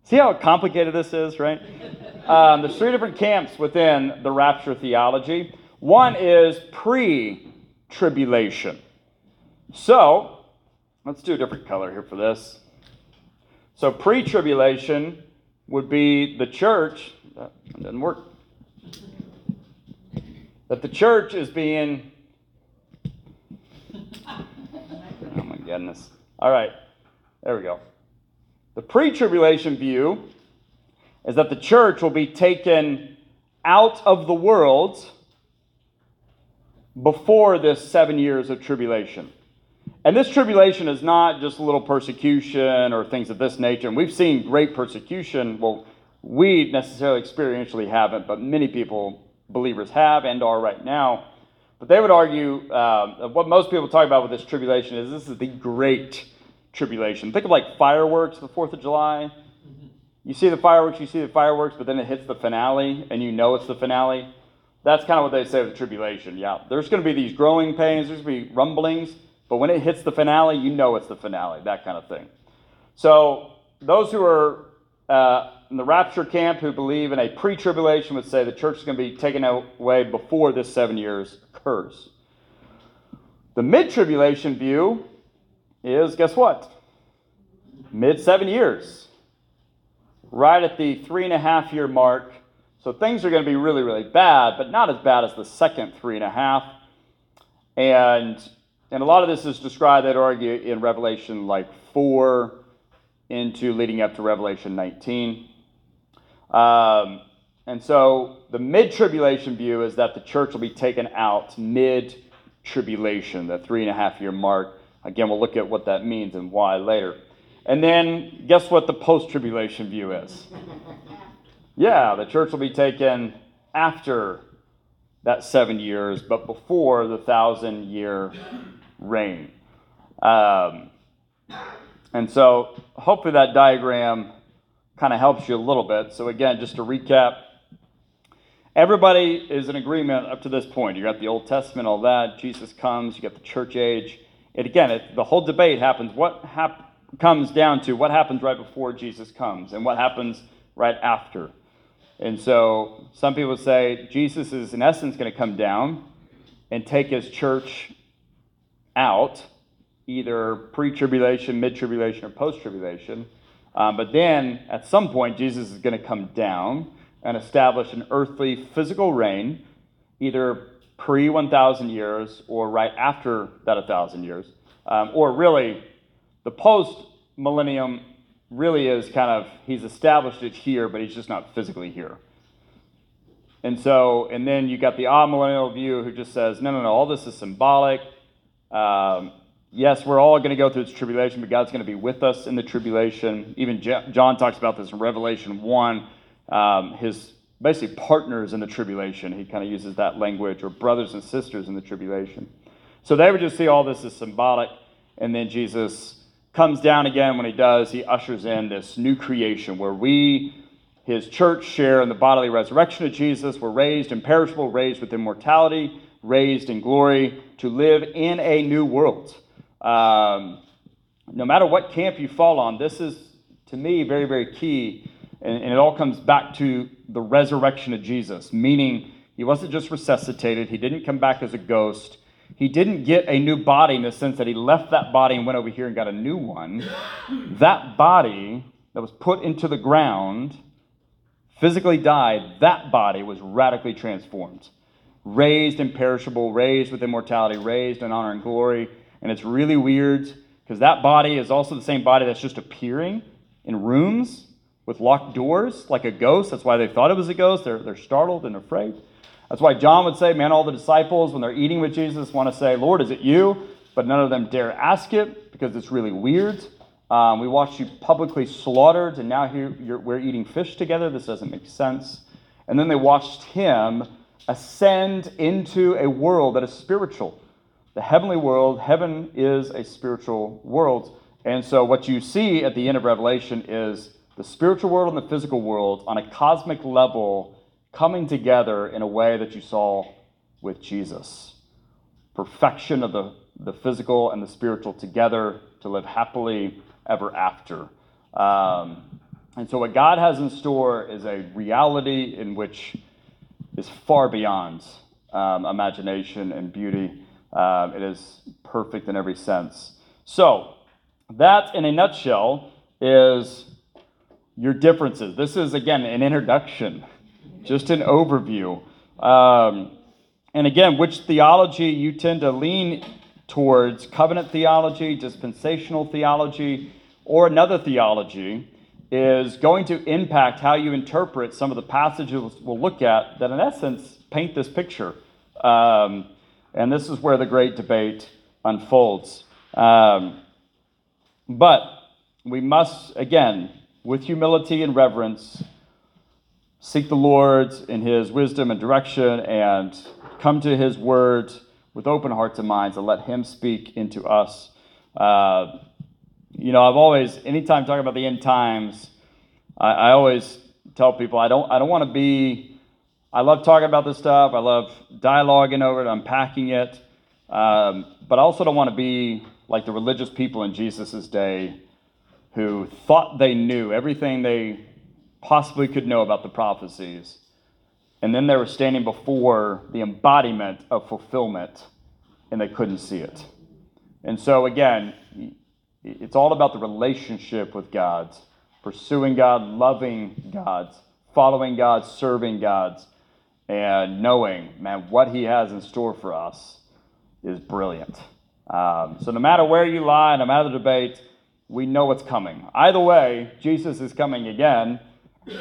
Speaker 1: See how complicated this is, right? Um, there's three different camps within the rapture theology. One is pre tribulation. So, let's do a different color here for this. So pre tribulation would be the church. That doesn't work. That the church is being. Oh my goodness. All right. There we go. The pre tribulation view is that the church will be taken out of the world before this seven years of tribulation. And this tribulation is not just a little persecution or things of this nature. And we've seen great persecution. Well, we necessarily experientially haven't, but many people, believers, have and are right now. But they would argue uh, what most people talk about with this tribulation is this is the great tribulation. Think of like fireworks, the 4th of July. You see the fireworks, you see the fireworks, but then it hits the finale and you know it's the finale. That's kind of what they say of the tribulation. Yeah, there's going to be these growing pains, there's going to be rumblings, but when it hits the finale, you know it's the finale, that kind of thing. So, those who are uh, in the rapture camp who believe in a pre tribulation would say the church is going to be taken away before this seven years occurs. The mid tribulation view is guess what? Mid seven years. Right at the three and a half year mark. So things are going to be really, really bad, but not as bad as the second three and a half. And and a lot of this is described, I'd argue, in Revelation like 4 into leading up to Revelation 19. Um, and so the mid tribulation view is that the church will be taken out mid tribulation, the three and a half year mark. Again, we'll look at what that means and why later. And then guess what the post tribulation view is? Yeah, the church will be taken after that seven years, but before the thousand year reign. Um, and so hopefully that diagram kind of helps you a little bit. So again, just to recap, everybody is in agreement up to this point. You got the Old Testament, all that. Jesus comes. You got the church age. And again, it, the whole debate happens. What hap- comes down to what happens right before Jesus comes and what happens right after. And so some people say Jesus is in essence going to come down and take his church out, either pre tribulation, mid tribulation, or post tribulation. Um, but then at some point, Jesus is going to come down and establish an earthly physical reign, either pre 1,000 years or right after that 1,000 years. Um, or really, the post millennium really is kind of, he's established it here, but he's just not physically here. And so, and then you got the amillennial view who just says, no, no, no, all this is symbolic. Um, yes, we're all going to go through this tribulation, but God's going to be with us in the tribulation. Even John talks about this in Revelation 1. Um, his basically partners in the tribulation, he kind of uses that language, or brothers and sisters in the tribulation. So they would just see all this as symbolic, and then Jesus comes down again. When he does, he ushers in this new creation where we his church share in the bodily resurrection of Jesus. We're raised imperishable, raised with immortality, raised in glory to live in a new world. Um, no matter what camp you fall on, this is, to me, very, very key. And, and it all comes back to the resurrection of Jesus, meaning he wasn't just resuscitated, he didn't come back as a ghost. He didn't get a new body in the sense that he left that body and went over here and got a new one. That body that was put into the ground physically died, that body was radically transformed. Raised imperishable, raised with immortality, raised in honor and glory. And it's really weird because that body is also the same body that's just appearing in rooms with locked doors like a ghost. That's why they thought it was a ghost. They're, they're startled and afraid. That's why John would say, man, all the disciples, when they're eating with Jesus, want to say, Lord, is it you? But none of them dare ask it because it's really weird. Um, we watched you publicly slaughtered, and now here we're eating fish together. This doesn't make sense. And then they watched him ascend into a world that is spiritual. The heavenly world, heaven is a spiritual world. And so, what you see at the end of Revelation is the spiritual world and the physical world on a cosmic level coming together in a way that you saw with Jesus. Perfection of the, the physical and the spiritual together to live happily ever after. Um, and so, what God has in store is a reality in which is far beyond um, imagination and beauty. Um, it is perfect in every sense. So, that in a nutshell is your differences. This is, again, an introduction, just an overview. Um, and again, which theology you tend to lean towards covenant theology, dispensational theology, or another theology is going to impact how you interpret some of the passages we'll look at that, in essence, paint this picture. Um, and this is where the great debate unfolds. Um, but we must, again, with humility and reverence, seek the Lord in his wisdom and direction and come to his word with open hearts and minds and let Him speak into us. Uh, you know, I've always, anytime talking about the end times, I, I always tell people I don't, I don't want to be. I love talking about this stuff. I love dialoguing over it, unpacking it. Um, but I also don't want to be like the religious people in Jesus' day who thought they knew everything they possibly could know about the prophecies and then they were standing before the embodiment of fulfillment, and they couldn't see it. And so, again, it's all about the relationship with God, pursuing God, loving God, following God, serving God, and knowing, man, what He has in store for us is brilliant. Um, so, no matter where you lie, no matter the debate, we know what's coming. Either way, Jesus is coming again,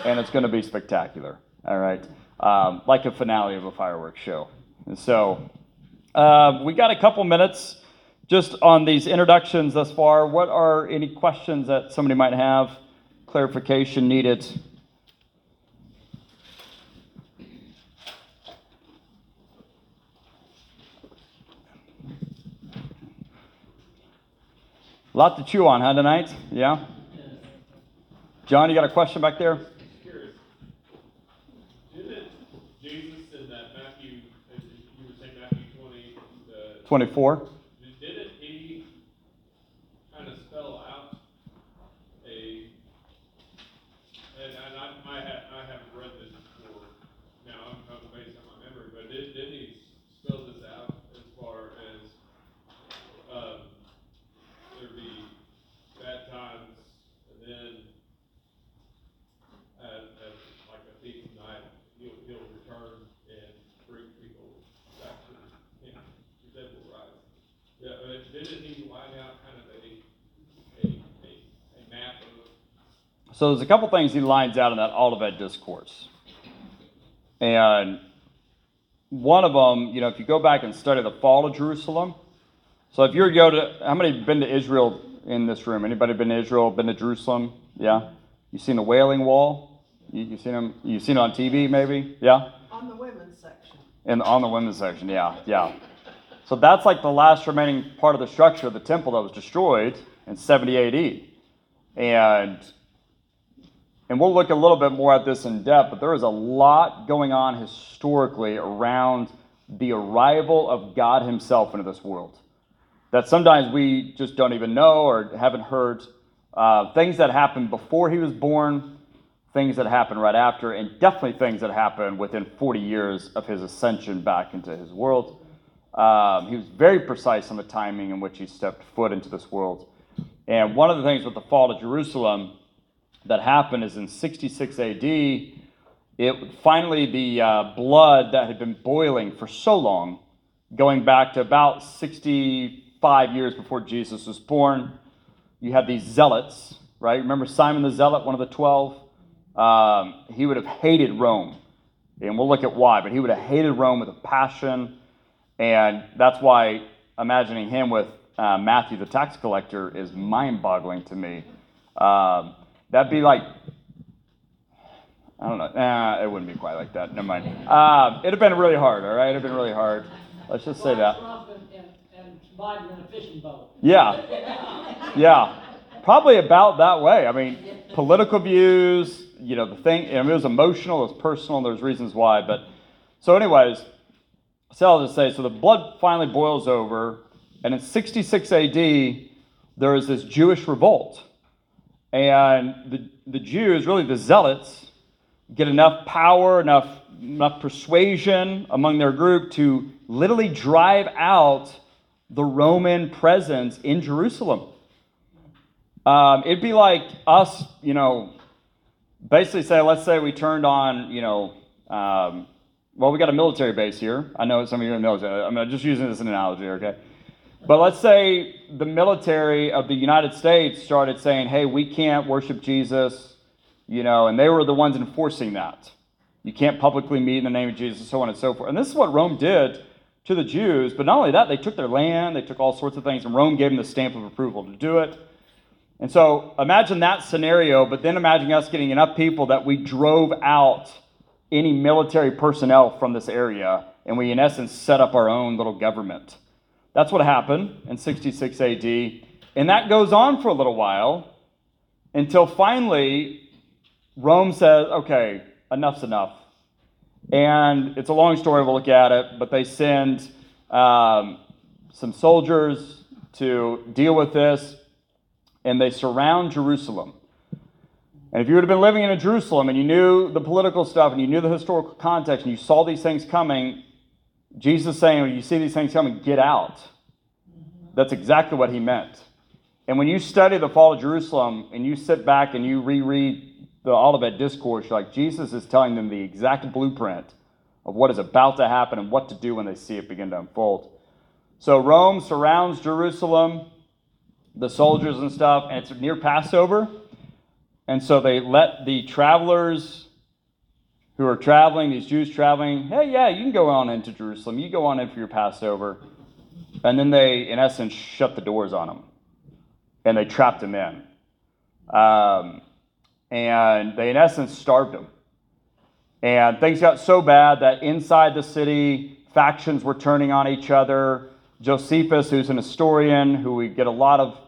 Speaker 1: and it's going to be spectacular. All right um, like a finale of a fireworks show. And so uh, we got a couple minutes just on these introductions thus far. What are any questions that somebody might have? Clarification needed? A lot to chew on, huh, tonight? Yeah? John, you got a question back there? 24.
Speaker 3: Didn't he kind of spell out a, and, and I, I, have, I haven't read this before, now I'm, I'm based on my memory, but did, didn't he spell this out as far as, um, there be bad times, and then, as, as like a thief in the night, he'll, he'll return and bring people
Speaker 1: So there's a couple things he lines out in that Olivet discourse. And one of them, you know, if you go back and study the fall of Jerusalem, so if you go to, how many have been to Israel in this room? Anybody been to Israel, been to Jerusalem? Yeah? You seen the Wailing Wall? You, you seen them, you seen it on TV maybe? Yeah?
Speaker 2: On the women's section.
Speaker 1: In, on the women's section, yeah, yeah. So that's like the last remaining part of the structure of the temple that was destroyed in 70 AD. And and we'll look a little bit more at this in depth, but there is a lot going on historically around the arrival of God Himself into this world that sometimes we just don't even know or haven't heard. Uh, things that happened before He was born, things that happened right after, and definitely things that happened within 40 years of His ascension back into His world. Um, he was very precise on the timing in which he stepped foot into this world. And one of the things with the fall of Jerusalem that happened is in 66 AD, it finally the uh, blood that had been boiling for so long, going back to about 65 years before Jesus was born, you had these zealots, right? Remember Simon the Zealot, one of the 12? Um, he would have hated Rome. And we'll look at why, but he would have hated Rome with a passion. And that's why imagining him with uh, Matthew the tax collector is mind boggling to me. Um, That'd be like, I don't know. Nah, it wouldn't be quite like that. Never mind. Um, it'd have been really hard, all right? It'd have been really hard. Let's just say that. Yeah. Yeah. Probably about that way. I mean, political views, you know, the thing, I mean, it was emotional, it was personal, there's reasons why. But so, anyways, so I'll just say so the blood finally boils over, and in 66 AD, there is this Jewish revolt. And the, the Jews, really the zealots, get enough power, enough, enough persuasion among their group to literally drive out the Roman presence in Jerusalem. Um, it'd be like us, you know, basically say, let's say we turned on, you know, um, well, we got a military base here. I know some of you are in the military. I'm just using this as an analogy, okay? But let's say the military of the United States started saying, hey, we can't worship Jesus, you know, and they were the ones enforcing that. You can't publicly meet in the name of Jesus, so on and so forth. And this is what Rome did to the Jews. But not only that, they took their land, they took all sorts of things, and Rome gave them the stamp of approval to do it. And so imagine that scenario, but then imagine us getting enough people that we drove out any military personnel from this area, and we, in essence, set up our own little government. That's what happened in 66 AD. And that goes on for a little while until finally Rome says, okay, enough's enough. And it's a long story, we'll look at it, but they send um, some soldiers to deal with this, and they surround Jerusalem. And if you would have been living in Jerusalem and you knew the political stuff and you knew the historical context and you saw these things coming, Jesus saying, when you see these things coming, get out. That's exactly what he meant. And when you study the fall of Jerusalem and you sit back and you reread the Olivet Discourse, like, Jesus is telling them the exact blueprint of what is about to happen and what to do when they see it begin to unfold. So Rome surrounds Jerusalem, the soldiers and stuff, and it's near Passover. And so they let the travelers who are traveling, these Jews traveling, hey, yeah, you can go on into Jerusalem. You go on in for your Passover. And then they, in essence, shut the doors on them. And they trapped them in. Um, and they, in essence, starved them. And things got so bad that inside the city, factions were turning on each other. Josephus, who's an historian who we get a lot of,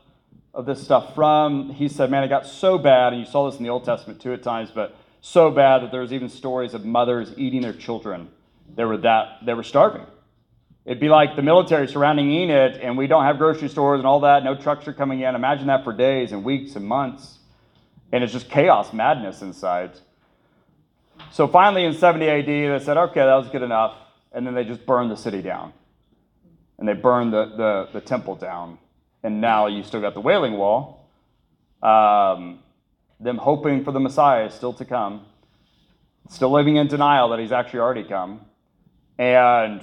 Speaker 1: of this stuff from, he said, Man, it got so bad, and you saw this in the Old Testament too at times, but so bad that there was even stories of mothers eating their children. They were that they were starving. It'd be like the military surrounding Enid, and we don't have grocery stores and all that. No trucks are coming in. Imagine that for days and weeks and months. And it's just chaos, madness inside. So finally, in 70 AD, they said, okay, that was good enough. And then they just burned the city down. And they burned the, the, the temple down. And now you still got the Wailing Wall. Um, them hoping for the Messiah still to come, still living in denial that he's actually already come. And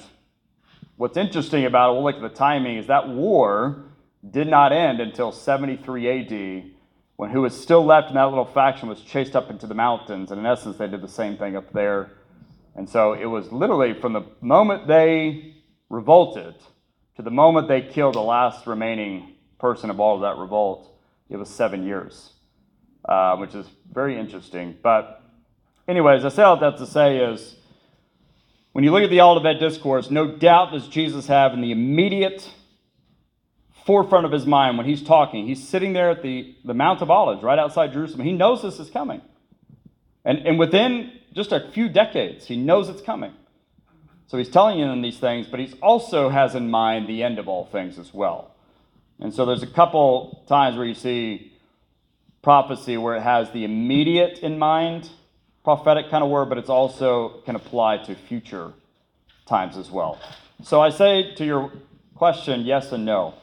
Speaker 1: what's interesting about it, we'll look at the timing, is that war did not end until 73 AD when who was still left in that little faction was chased up into the mountains. And in essence, they did the same thing up there. And so it was literally from the moment they revolted to the moment they killed the last remaining person of all of that revolt, it was seven years, uh, which is very interesting. But, anyways, I say all that to say is when you look at the Olivet Discourse, no doubt does Jesus have in the immediate forefront of his mind when he's talking. He's sitting there at the, the Mount of Olives right outside Jerusalem. He knows this is coming. And, and within just a few decades, he knows it's coming. So he's telling you these things, but he also has in mind the end of all things as well. And so there's a couple times where you see prophecy where it has the immediate in mind, prophetic kind of word, but it's also can apply to future times as well. So I say to your question, yes and no.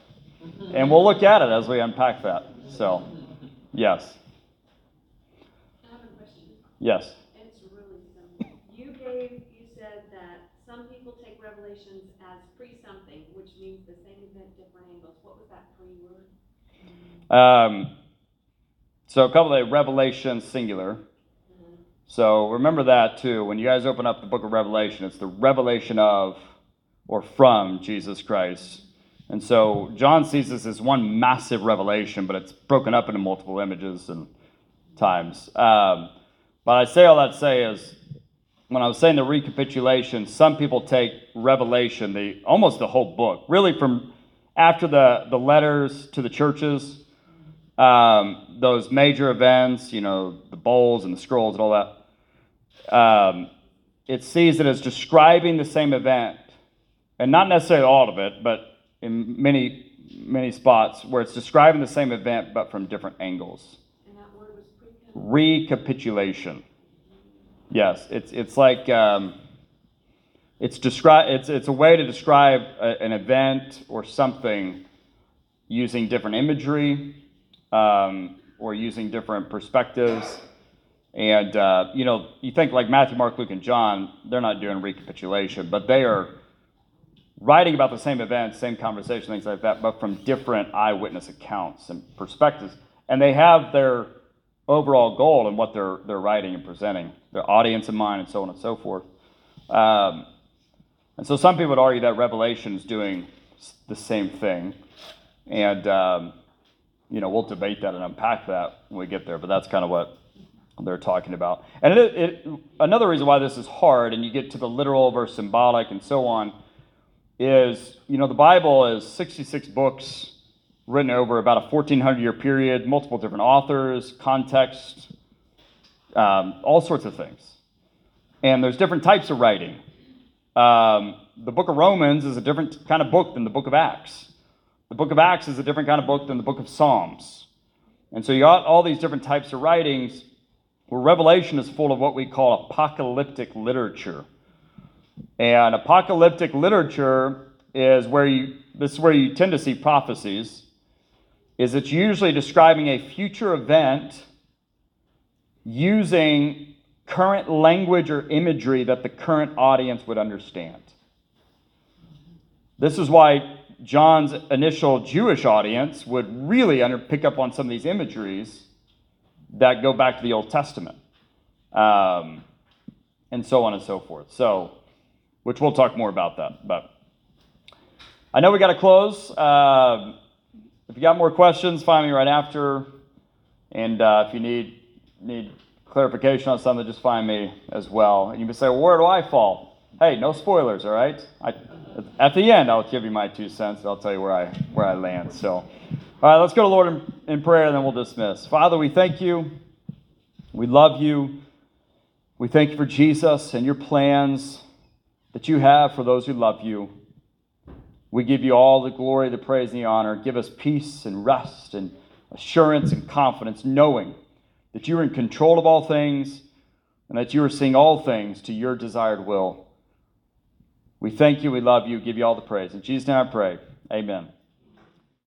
Speaker 1: And we'll look at it as we unpack that. So, yes.
Speaker 4: I have a question.
Speaker 1: Yes.
Speaker 4: It's really simple. You gave, you said that some people take revelations as pre-something, which means the same event, different angles. What was that pre-word?
Speaker 1: Um, so a couple of Revelation singular. So remember that too. When you guys open up the book of Revelation, it's the revelation of or from Jesus Christ. And so John sees this as one massive revelation, but it's broken up into multiple images and times. Um, but I say all that to say is when I was saying the recapitulation, some people take Revelation, the almost the whole book, really from after the, the letters to the churches, um, those major events, you know, the bowls and the scrolls and all that. Um, it sees it as describing the same event, and not necessarily all of it, but in many many spots where it's describing the same event but from different angles.
Speaker 4: And that word was
Speaker 1: Recapitulation. Yes, it's it's like um, it's describe it's it's a way to describe a, an event or something using different imagery um, or using different perspectives. And uh, you know, you think like Matthew, Mark, Luke, and John, they're not doing recapitulation, but they are writing about the same events, same conversation, things like that, but from different eyewitness accounts and perspectives. And they have their overall goal and what they're, they're writing and presenting, their audience in mind, and so on and so forth. Um, and so some people would argue that Revelation is doing the same thing. And, um, you know, we'll debate that and unpack that when we get there, but that's kind of what they're talking about. And it, it, another reason why this is hard, and you get to the literal versus symbolic and so on, is you know, the Bible is 66 books written over about a 1400 year period, multiple different authors, context, um, all sorts of things. And there's different types of writing. Um, the book of Romans is a different kind of book than the book of Acts. The book of Acts is a different kind of book than the book of Psalms. And so you got all these different types of writings where Revelation is full of what we call apocalyptic literature. And apocalyptic literature is where you, this is where you tend to see prophecies, is it's usually describing a future event using current language or imagery that the current audience would understand. This is why John's initial Jewish audience would really under, pick up on some of these imageries that go back to the Old Testament, um, and so on and so forth. So, which we'll talk more about that. But I know we got to close. Uh, if you got more questions, find me right after. And uh, if you need need clarification on something, just find me as well. And you can say, well, where do I fall? Hey, no spoilers, all right? I, at the end, I'll give you my two cents. I'll tell you where I where I land. So, all right, let's go to Lord in, in prayer, and then we'll dismiss. Father, we thank you. We love you. We thank you for Jesus and your plans that you have for those who love you. We give you all the glory, the praise, and the honor. Give us peace and rest and assurance and confidence, knowing that you are in control of all things and that you are seeing all things to your desired will. We thank you, we love you, give you all the praise. In Jesus' name I pray. Amen.